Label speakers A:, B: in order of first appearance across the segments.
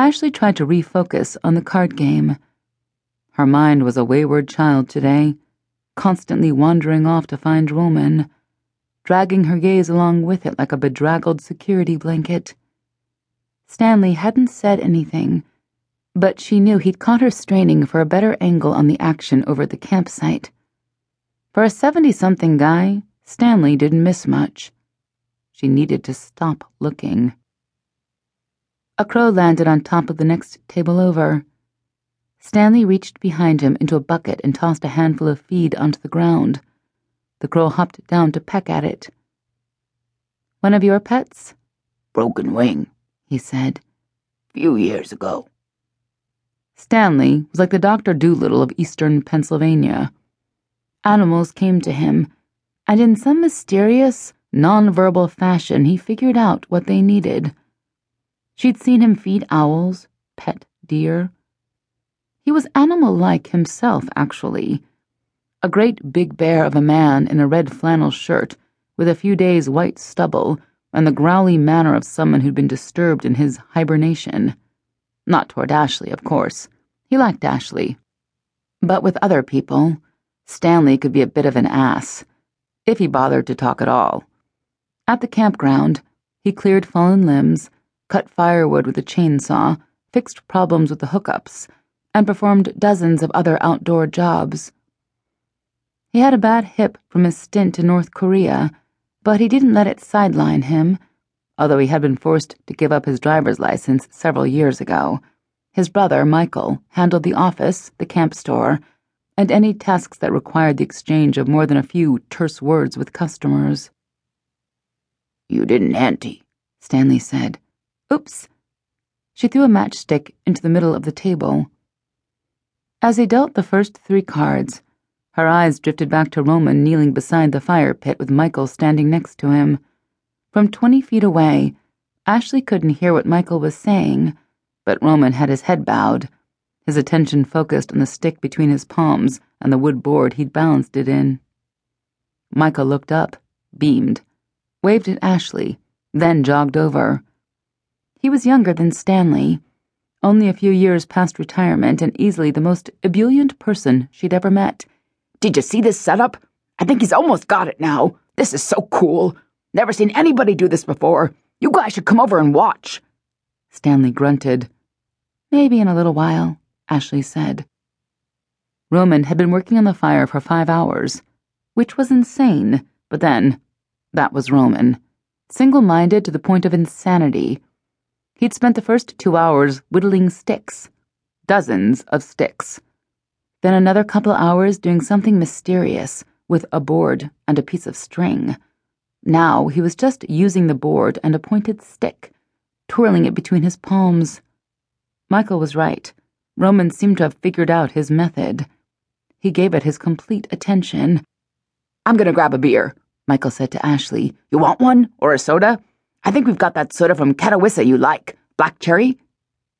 A: Ashley tried to refocus on the card game. Her mind was a wayward child today, constantly wandering off to find Roman, dragging her gaze along with it like a bedraggled security blanket. Stanley hadn't said anything, but she knew he'd caught her straining for a better angle on the action over the campsite. For a 70 something guy, Stanley didn't miss much. She needed to stop looking. A crow landed on top of the next table over. Stanley reached behind him into a bucket and tossed a handful of feed onto the ground. The crow hopped down to peck at it. One of your pets?
B: Broken wing, he said. Few years ago.
A: Stanley was like the Dr. Dolittle of eastern Pennsylvania. Animals came to him, and in some mysterious, non-verbal fashion he figured out what they needed. She'd seen him feed owls, pet deer. He was animal-like himself, actually. A great big bear of a man in a red flannel shirt, with a few days' white stubble, and the growly manner of someone who'd been disturbed in his hibernation. Not toward Ashley, of course. He liked Ashley. But with other people, Stanley could be a bit of an ass, if he bothered to talk at all. At the campground, he cleared fallen limbs, cut firewood with a chainsaw, fixed problems with the hookups, and performed dozens of other outdoor jobs. He had a bad hip from his stint in North Korea, but he didn't let it sideline him, although he had been forced to give up his driver's license several years ago. His brother, Michael, handled the office, the camp store, and any tasks that required the exchange of more than a few terse words with customers.
B: You didn't ante, Stanley said.
A: Oops. She threw a matchstick into the middle of the table. As he dealt the first three cards, her eyes drifted back to Roman kneeling beside the fire pit with Michael standing next to him. From twenty feet away, Ashley couldn't hear what Michael was saying, but Roman had his head bowed, his attention focused on the stick between his palms and the wood board he'd balanced it in. Michael looked up, beamed, waved at Ashley, then jogged over. He was younger than Stanley, only a few years past retirement and easily the most ebullient person she'd ever met.
B: Did you see this setup? I think he's almost got it now. This is so cool. Never seen anybody do this before. You guys should come over and watch.
A: Stanley grunted. Maybe in a little while, Ashley said. Roman had been working on the fire for five hours, which was insane, but then, that was Roman. Single minded to the point of insanity. He'd spent the first two hours whittling sticks. Dozens of sticks. Then another couple hours doing something mysterious with a board and a piece of string. Now he was just using the board and a pointed stick, twirling it between his palms. Michael was right. Roman seemed to have figured out his method. He gave it his complete attention.
B: I'm gonna grab a beer, Michael said to Ashley. You want one? Or a soda? I think we've got that soda from Catawissa you like. Black cherry?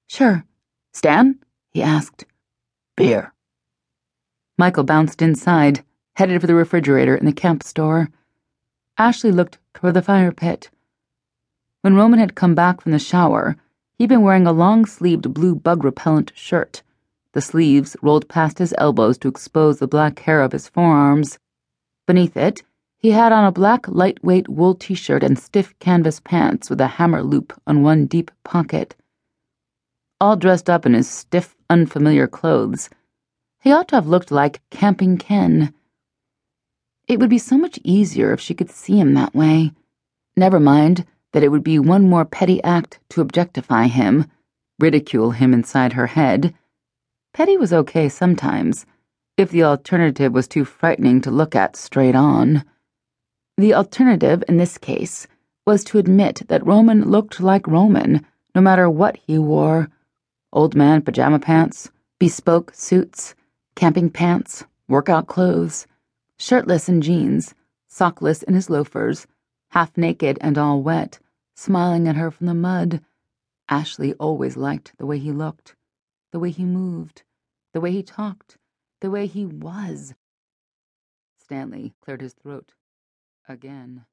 A: Sure.
B: Stan? he asked. Beer.
A: Michael bounced inside, headed for the refrigerator in the camp store. Ashley looked toward the fire pit. When Roman had come back from the shower, He'd been wearing a long sleeved blue bug repellent shirt. The sleeves rolled past his elbows to expose the black hair of his forearms. Beneath it, he had on a black lightweight wool t shirt and stiff canvas pants with a hammer loop on one deep pocket. All dressed up in his stiff, unfamiliar clothes, he ought to have looked like Camping Ken. It would be so much easier if she could see him that way. Never mind that it would be one more petty act to objectify him, ridicule him inside her head. Petty was okay sometimes, if the alternative was too frightening to look at straight on. The alternative, in this case, was to admit that Roman looked like Roman, no matter what he wore old man pajama pants, bespoke suits, camping pants, workout clothes, shirtless in jeans, sockless in his loafers half naked and all wet, smiling at her from the mud. Ashley always liked the way he looked, the way he moved, the way he talked, the way he was. Stanley cleared his throat. Again.